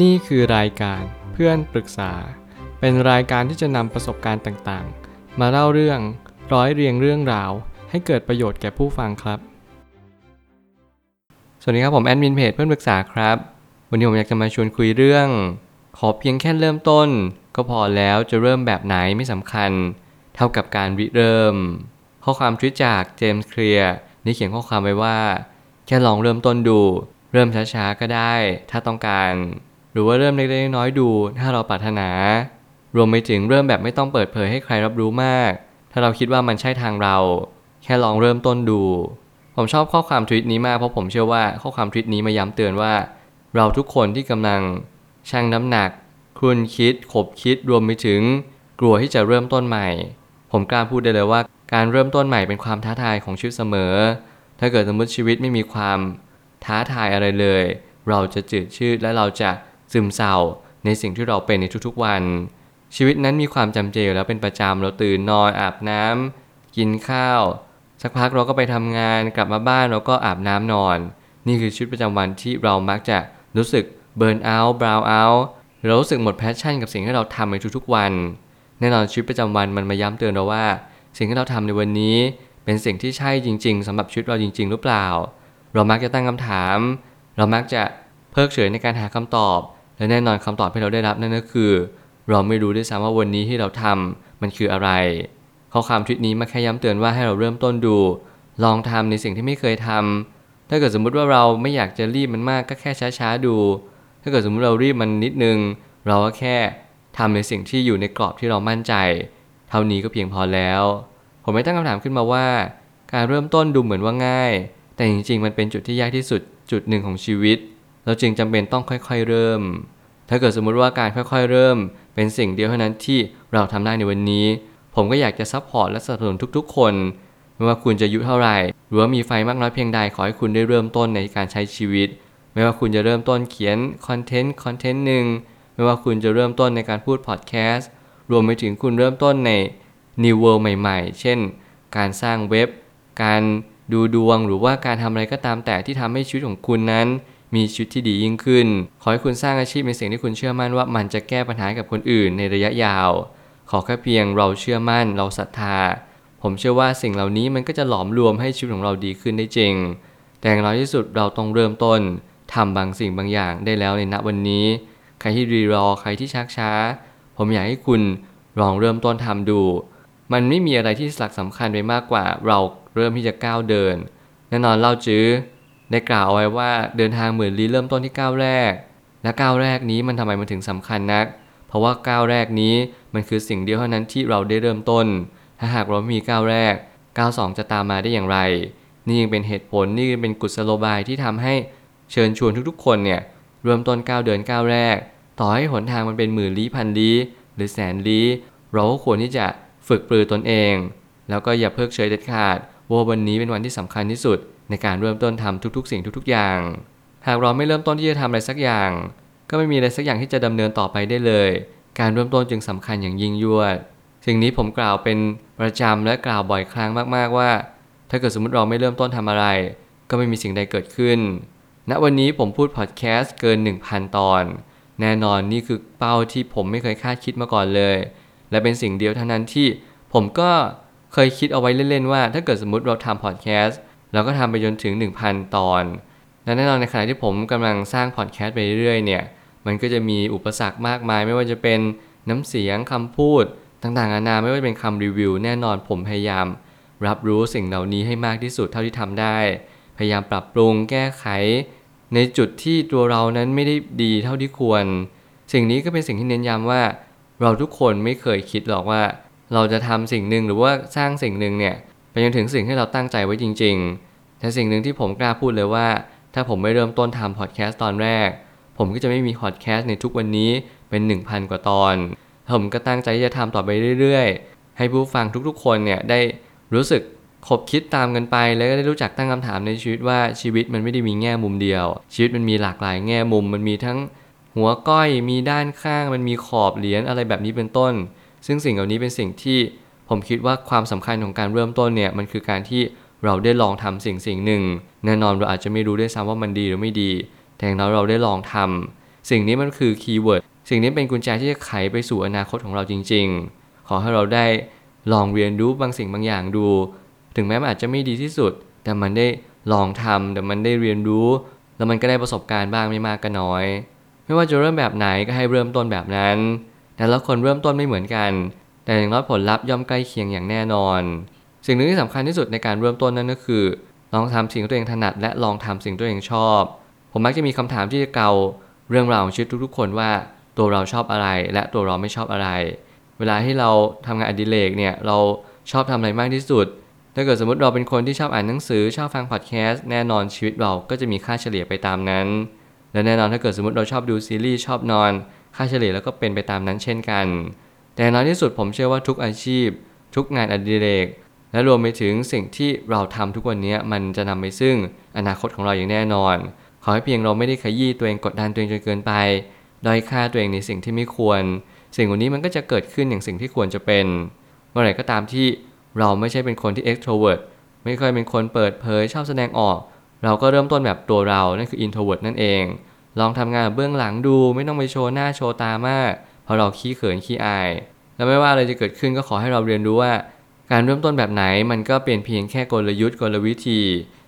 นี่คือรายการเพื่อนปรึกษา เป็นรายการที่จะนำประสบการณ์ต่างๆ มาเล่าเรื่องร้อยเรียงเรื่องราว ให้เกิดประโยชน์แก่ผู้ฟังครับ สวัสดีครับผมแอดมินเพจเพื่อนปรึกษาครับ วันนี้ผมอยากจะมาชวนคุยเรื่อง ขอเพียงแค่เริ่มต้น ก็พอแล้วจะเริ่มแบบไหนไม่สำคัญ เท่ากับการริเริ่ม ข้อความทวิตจากเจมส์เคลียร์ได้เขียนข้อความไว้ว่า แค่ลองเริ่มต้นดู เริ่มช้าๆก็ได้ ถ้าต้องการ หรือว่าเริ่มเล็กๆน้อยๆดู ถ้าเราปรารถนา รวมไปถึงเริ่มแบบไม่ต้องเปิดเผยให้ใครรับรู้มาก ถ้าเราคิดว่ามันใช่ทางเรา แค่ลองเริ่มต้นดู ผมชอบข้อความทวิตนี้มากเพราะผมเชื่อว่าข้อความทวิตนี้มาย้ำเตือนว่า เราทุกคนที่กำลังชั่งน้ำหนักคุณคิดขบคิดรวมไปถึง กลัวที่จะเริ่มต้นใหม่ ผมกล้าพูดได้เลยว่า การเริ่มต้นใหม่เป็นความท้าทายของชีวิตเสมอ ถ้าเกิดสมมติชีวิตไม่มีความท้าทายอะไรเลย เราจะจืดชืดและเราจะ ซึมเศร้า ในสิ่งที่เราเป็นในทุกๆวัน ชีวิตนั้นมีความจำเจอยู่แล้วเป็นประจำเราตื่นนอนอาบน้ำกินข้าว สักพักเราก็ไปทำงานกลับมาบ้านเราก็อาบน้ำนอน นี่คือชีวิตประจำวันที่เรามักจะรู้สึก burnout brownout เรารู้สึกหมด passion กับสิ่งที่เราทำในทุกๆวัน แน่นอนชีวิตประจำวันมันมาย้ำเตือนเราว่า สิ่งที่เราทำในวันนี้ เป็นสิ่งที่ใช่จริง ๆสำหรับชีวิตเราจริง ๆ หรือเปล่า เรามักจะตั้งคำถาม เรามักจะเพิกเฉยในการหาคำตอบ และแน่นอนคำตอบที่เราได้รับนั่นก็คือ เราไม่รู้ด้วยซ้ำว่าวันนี้ที่เราทำมันคืออะไร ข้อความทวิตนี้มาแค่ย้ำเตือนว่าให้เราเริ่มต้นดู ลองทำในสิ่งที่ไม่เคยทำถ้าเกิดสมมุติว่าเราไม่อยากจะรีบมันมากก็แค่ช้าๆดู ถ้าเกิดสมมุติเรารีบมันนิดนึง เราก็แค่ทำในสิ่งที่อยู่ในกรอบที่เรามั่นใจ เท่านี้ก็เพียงพอแล้ว ผมไม่ตั้งคำถามขึ้นมาว่า การเริ่มต้นดูเหมือนว่าง่าย แต่จริงๆ มันเป็นจุดที่ยากที่สุดจุดหนึ่งของชีวิต เราจึงจำเป็นต้องค่อยๆเริ่ม ถ้าเกิดสมมุติว่าการค่อยๆเริ่ม เป็นสิ่งเดียวเท่านั้นที่เราทำได้ในวันนี้ ผมก็อยากจะ support และสนับสนุนทุกๆ คนไม่ว่าคุณจะอายุเท่าไหร่ หรือว่ามีไฟมากน้อยเพียงใดขอให้คุณได้เริ่มต้นในการใช้ชีวิต ไม่ว่าคุณจะเริ่มต้นเขียนคอนเทนต์คอนเทนต์หนึ่งไม่ว่าคุณจะเริ่มต้นในการพูดพอดแคสต์รวมไปถึงคุณเริ่มต้นใน New World ใหม่ๆ เช่น การสร้างเว็บ การดูดวงหรือว่าการทำอะไรก็ตามแต่ที่ทำให้ชีวิตของคุณนั้น มีชีวิตที่ดียิ่งขึ้น ขอให้คุณสร้างอาชีพในสิ่งที่คุณเชื่อมั่นว่ามันจะแก้ปัญหากับคนอื่นในระยะยาว ขอแค่เพียงเราเชื่อมั่น เราศรัทธา ผมเชื่อว่าสิ่งเหล่านี้มันก็จะหลอมรวมให้ชีวิตของเราดีขึ้นได้จริง แต่อย่างน้อยที่สุดเราต้องเริ่มต้นทำบางสิ่งบางอย่างได้แล้วในณวันนี้ ใครที่รีรอใครที่ชักช้า ผมอยากให้คุณลองเริ่มต้นทำดู มันไม่มีอะไรที่หลักสำคัญไปมากกว่า เราเริ่มที่จะก้าวเดินแน่นอนเล่าจื้อ ได้กล่าวเอาไว้ว่าเดินทางเหมือนลี้เริ่มต้นที่ก้าวแรก และก้าวแรกนี้มันทำไมมันถึงสำคัญนัก เพราะว่าก้าวแรกนี้มันคือสิ่งเดียวเท่านั้นที่เราได้เริ่มต้น ถ้าหากเรามีก้าวแรก ก้าวสองจะตามมาได้อย่างไร นี่ยังเป็นเหตุผลนี่เป็นกุศโลบายที่ทำให้เชิญชวนทุกๆ คนเนี่ยเริ่มต้นก้าวเดินก้าวแรก ต่อให้หนทางมันเป็นหมื่นลี้พันลี้หรือแสนลี้เราก็ควรที่จะฝึกปรือตนเอง แล้วก็อย่าเพิกเฉยเด็ดขาดว่าวันนี้เป็นวันที่สำคัญที่สุด ในการเริ่มต้นทำทุกๆ สิ่งทุกๆ อย่าง หากเราไม่เริ่มต้นที่จะทำอะไรสักอย่าง ก็ไม่มีอะไรสักอย่างที่จะดำเนินต่อไปได้เลย การเริ่มต้นจึงสำคัญอย่างยิ่งยวดสิ่งนี้ผมกล่าวเป็นประจำและกล่าวบ่อยครั้งมากๆว่า ถ้าเกิดสมมติเราไม่เริ่มต้นทำอะไร ก็ไม่มีสิ่งใดเกิดขึ้นณวันนี้ผมพูดพอดแคสต์เกิน 1,000 ตอน แน่นอนนี่คือเป้าที่ผมไม่เคยคาดคิดมาก่อนเลย และเป็นสิ่งเดียวเท่านั้นที่ผมก็เคยคิดเอาไว้เล่นๆว่า ถ้าเกิดสมมติเราทำพอดแคสต์ เราก็ทำไปจนถึง 1,000 ตอนและแน่นอนในขณะที่ผมกำลังสร้างพอดแคสต์ไปเรื่อยๆเนี่ยมันก็จะมีอุปสรรคมากมาย ไม่ว่าจะเป็นน้ำเสียงคำพูดต่างๆนานาไม่ว่าจะเป็นคำรีวิว แน่นอนผมพยายาม รับรู้สิ่งเหล่านี้ให้มากที่สุดเท่าที่ทำได้ พยายามปรับปรุงแก้ไข ในจุดที่ตัวเรานั้นไม่ได้ดีเท่าที่ควร สิ่งนี้ก็เป็นสิ่งที่เน้นย้ำว่า เราทุกคนไม่เคยคิดหรอกว่า เราจะทำสิ่งหนึ่งหรือว่าสร้างสิ่งหนึ่งเนี่ย ไปจนถึงสิ่งที่เราตั้งใจไว้จริง ๆ แต่สิ่งหนึ่งที่ผมกล้าพูดเลยว่า ถ้าผมไม่เริ่มต้นทำพอดแคสต์ตอนแรก ผมก็จะไม่มีพอดแคสต์ในทุกวันนี้เป็น 1,000 กว่าตอน ผมก็ตั้งใจจะทำต่อไปเรื่อยๆ ให้ผู้ฟังทุกๆ คนเนี่ยได้รู้สึกคบคิดตามกันไป แล้วก็ได้รู้จักตั้งคำถามในชีวิตว่าชีวิตมันไม่ได้มีแง่มุมเดียว ชีวิตมันมีหลากหลายแง่มุม มันมีทั้งหัวก้อยมีด้านข้าง มันมีขอบเหรียญอะไรแบบนี้เป็นต้น ซึ่งสิ่งเหล่านี้เป็นสิ่งที่ ผมคิดว่าความสำคัญของการเริ่มต้นเนี่ยมันคือการที่เราได้ลองทำสิ่งสิ่งหนึ่ง แน่นอนเราอาจจะไม่รู้ด้วยซ้ำว่ามันดีหรือไม่ดี แต่อย่างน้อยเราได้ลองทำสิ่งนี้มันคือคีย์เวิร์ดสิ่งนี้เป็นกุญแจที่จะไขไปสู่อนาคตของเราจริง ๆ ขอให้เราได้ลองเรียนรู้บางสิ่งบางอย่างดู ถึงแม้มันอาจจะไม่ดีที่สุด แต่มันได้ลองทำแต่มันได้เรียนรู้ แล้วมันก็ได้ประสบการณ์บ้างไม่มากก็น้อย ไม่ว่าจะเริ่มแบบไหนก็ให้เริ่มต้นแบบนั้น แต่ละคนเริ่มต้นไม่เหมือนกัน แต่อย่างน้อยผลลัพธ์ย่อมใกล้เคียงอย่างแน่นอน สิ่งหนึ่งที่สำคัญที่สุดในการเริ่มต้นนั่นก็คือ ลองทำสิ่งที่ตัวเองถนัดและลองทำสิ่งที่ตัวเองชอบ ผมมักจะมีคำถามที่จะเกาเรื่องราวของชีวิตทุกๆ คนว่าตัวเราชอบอะไร และตัวเราไม่ชอบอะไร เวลาที่เราทำงานอดิเรกเนี่ยเราชอบทำอะไรมากที่สุด ถ้าเกิดสมมติเราเป็นคนที่ชอบอ่านหนังสือชอบฟังพอดแคสต์แน่นอนชีวิตเราก็จะมีค่าเฉลี่ยไปตามนั้น และแน่นอนถ้าเกิดสมมติเราชอบดูซีรีส์ชอบนอน ค่าเฉลี่ยแล้วก็เป็นไปตามนั้นเช่นกัน แต่น้อยที่สุดผมเชื่อว่าทุกอาชีพ ทุกงานอดิเรก และรวมไปถึงสิ่งที่เราทำทุกวันนี้มันจะนำไปซึ่งอนาคตของเราอย่างแน่นอน ขอให้เพียงเราไม่ได้ขยี้ตัวเองกดดันตัวเองจนเกินไปด้อยค่าตัวเองในสิ่งที่ไม่ควร สิ่งวันนี้มันก็จะเกิดขึ้นอย่างสิ่งที่ควรจะเป็น เมื่อไหร่ก็ตามที่เราไม่ใช่เป็นคนที่ extrovert ไม่เคยเป็นคนเปิดเผยชอบแสดงออก เราก็เริ่มต้นแบบตัวเรา นั่นคือ introvert นั่นเอง ลองทำงานเบื้องหลังดูไม่ต้องไปโชว์หน้าโชว์ตามาก ราะเราขี้เขินขี้อาย แล้วไม่ว่าอะไรจะเกิดขึ้นก็ขอให้เราเรียนรู้ว่า การเริ่มต้นแบบไหนมันก็เป็นเพียงแค่กลยุทธ์กลวิธี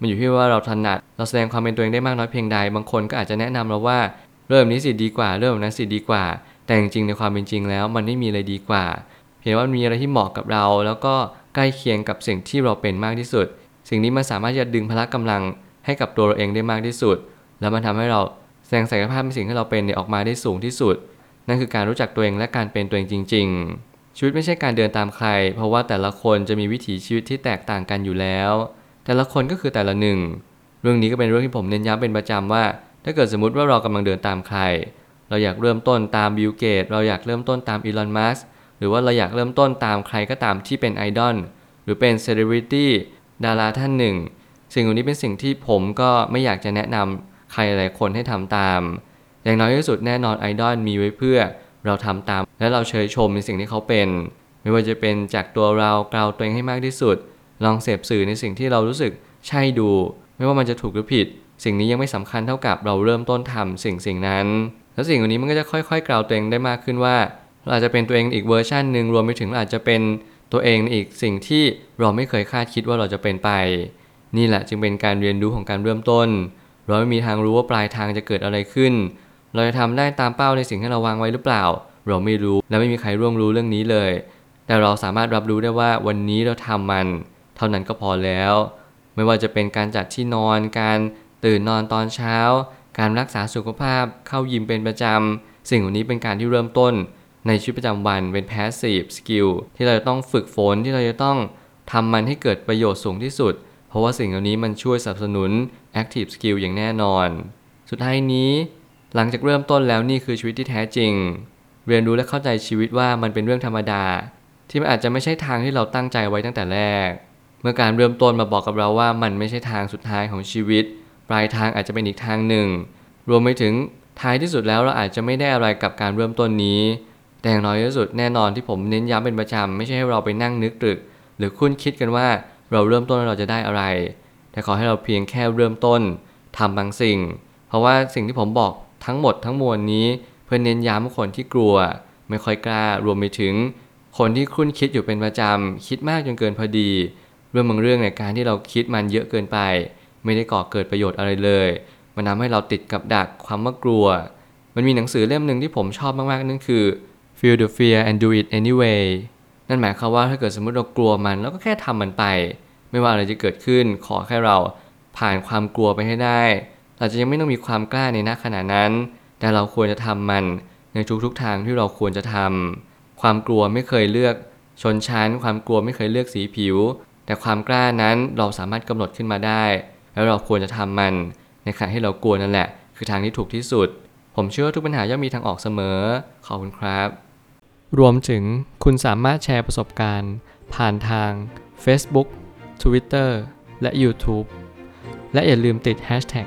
มันอยู่ที่ว่าเราถนัดเราแสดงความเป็นตัวเองได้มากน้อยเพียงใด บางคนก็อาจจะแนะนำเราว่าเริ่มนี้สิดีกว่า เริ่มนั้นสิดีกว่า แต่จริงๆในความเป็นจริงแล้ว มันไม่มีอะไรดีกว่าเพียงว่ามีอะไรที่เหมาะกับเรา แล้วก็ใกล้เคียงกับสิ่งที่เราเป็นมากที่สุด สิ่งนี้มันสามารถจะดึงพละกำลังให้กับตัวเราเองได้มากที่สุด แล้วมันทำให้เราแสดงศักยภาพในสิ่งที่เราเป็นออกมาได้สูงที่สุด นั่นคือการรู้จักตัวเองและการเป็นตัวเองจริง ๆ ชีวิตไม่ใช่การเดินตามใคร เพราะว่าแต่ละคนจะมีวิถีชีวิตที่แตกต่างกันอยู่แล้ว แต่ละคนก็คือแต่ละหนึ่ง เรื่องนี้ก็เป็นเรื่องที่ผมเน้นย้ำเป็นประจำว่า ถ้าเกิดสมมติว่าเรากำลังเดินตามใคร เราอยากเริ่มต้นตามบิลเกตเราอยากเริ่มต้นตามอีลอนมัสหรือว่าเราอยากเริ่มต้นตามใครก็ตามที่เป็นไอดอลหรือเป็นเซเลบริตี้ดาราท่านหนึ่ง สิ่งเหล่านี้เป็นสิ่งที่ผมก็ไม่อยากจะแนะนำใครหลายคนให้ทำตาม อย่างน้อยที่สุดแน่นอนไอดอลมีไว้เพื่อเราทำตาม และเราเชยชมในสิ่งที่เขาเป็น ไม่ว่าจะเป็นจากตัวเรากล่าวตัวเองให้มากที่สุด ลองเสพสื่อในสิ่งที่เรารู้สึกใช่ดู ไม่ว่ามันจะถูกหรือผิด สิ่งนี้ยังไม่สำคัญเท่ากับเราเริ่มต้นทำสิ่งสิ่งนั้น แล้วสิ่งเหล่านี้มันก็จะค่อยๆ กล่าวตัวเองได้มากขึ้นว่าเราอาจจะเป็นตัวเองอีกเวอร์ชันหนึ่งรวมไปถึงอาจจะเป็นตัวเองในอีกสิ่งที่เราไม่เคยคาดคิดว่าเราจะเป็นไป นี่แหละจึงเป็นการเรียนรู้ของการเริ่มต้น เราไม่มีทางรู้ว่าปลายทางจะเกิดอะไรขึ้น เราจะทำได้ตามเป้าในสิ่งที่เราวางไว้หรือเปล่า เราไม่รู้และไม่มีใครร่วงรู้เรื่องนี้เลย แต่เราสามารถรับรู้ได้ว่าวันนี้เราทำมัน เท่านั้นก็พอแล้ว ไม่ว่าจะเป็นการจัดที่นอน การตื่นนอนตอนเช้า การรักษาสุขภาพ เข้ายิมเป็นประจำ สิ่งเหล่านี้เป็นการที่เริ่มต้น ในชีวิตประจำวันเป็น passive skill ที่เราจะต้องฝึกฝนที่เราจะต้องทำมันให้เกิดประโยชน์สูงที่สุด เพราะว่าสิ่งเหล่านี้มันช่วยสนับสนุน active skill อย่างแน่นอน สุดท้ายนี้ หลังจากเริ่มต้นแล้วนี่คือชีวิตที่แท้จริง เรียนรู้และเข้าใจชีวิตว่ามันเป็นเรื่องธรรมดา ที่มันอาจจะไม่ใช่ทางที่เราตั้งใจไว้ตั้งแต่แรก เมื่อการเริ่มต้นมาบอกกับเราว่ามันไม่ใช่ทางสุดท้ายของชีวิต ปลายทางอาจจะเป็นอีกทางหนึ่ง รวมไปถึงท้ายที่สุดแล้วเราอาจจะไม่ได้อะไรกับการเริ่มต้นนี้ แต่อย่างน้อยที่สุดแน่นอนที่ผมเน้นย้ำเป็นประจำไม่ใช่ให้เราไปนั่งนึกตรึก หรือคุ้นคิดกันว่าเราเริ่มต้นแล้วเราจะได้อะไร แต่ขอให้เราเพียงแค่เริ่มต้นทำบางสิ่ง เพราะว่าสิ่งที่ผมบอก ทั้งหมดทั้งมวลนี้เพื่อเน้นย้ำคนที่กลัว ไม่ค่อยกล้ารวมไปถึง คนที่คุ้นคิดอยู่เป็นประจำคิดมากจนเกินพอดี เรื่องบางเรื่องในการที่เราคิดมันเยอะเกินไป ไม่ได้ก่อเกิดประโยชน์อะไรเลย มันทำให้เราติดกับดักความว่ากลัว มันมีหนังสือเล่มหนึ่งที่ผมชอบมากๆนั่นคือ Feel the fear and do it anyway นั่นหมายความว่าถ้าเกิดสมมติเรากลัวมันแล้วก็แค่ทำมันไป ไม่ว่าอะไรจะเกิดขึ้นขอแค่เราผ่านความกลัวไปให้ได้ เราจะยังไม่ต้องมีความกล้าในณขณะนั้น แต่เราควรจะทำมันในทุกๆทางที่เราควรจะทำความกลัวไม่เคยเลือกชนชั้น ความกลัวไม่เคยเลือกสีผิว แต่ความกล้านั้นเราสามารถกำหนดขึ้นมาได้ แล้วเราควรจะทำมัน ในขณะที่เรากลัวนั่นแหละ คือทางที่ถูกที่สุด ผมเชื่อว่าทุกปัญหาย่อมมีทางออกเสมอขอบคุณครับ รวมถึงคุณสามารถแชร์ประสบการณ์ ผ่านทาง Facebook Twitter และ YouTube และอย่าลืมติด Hashtag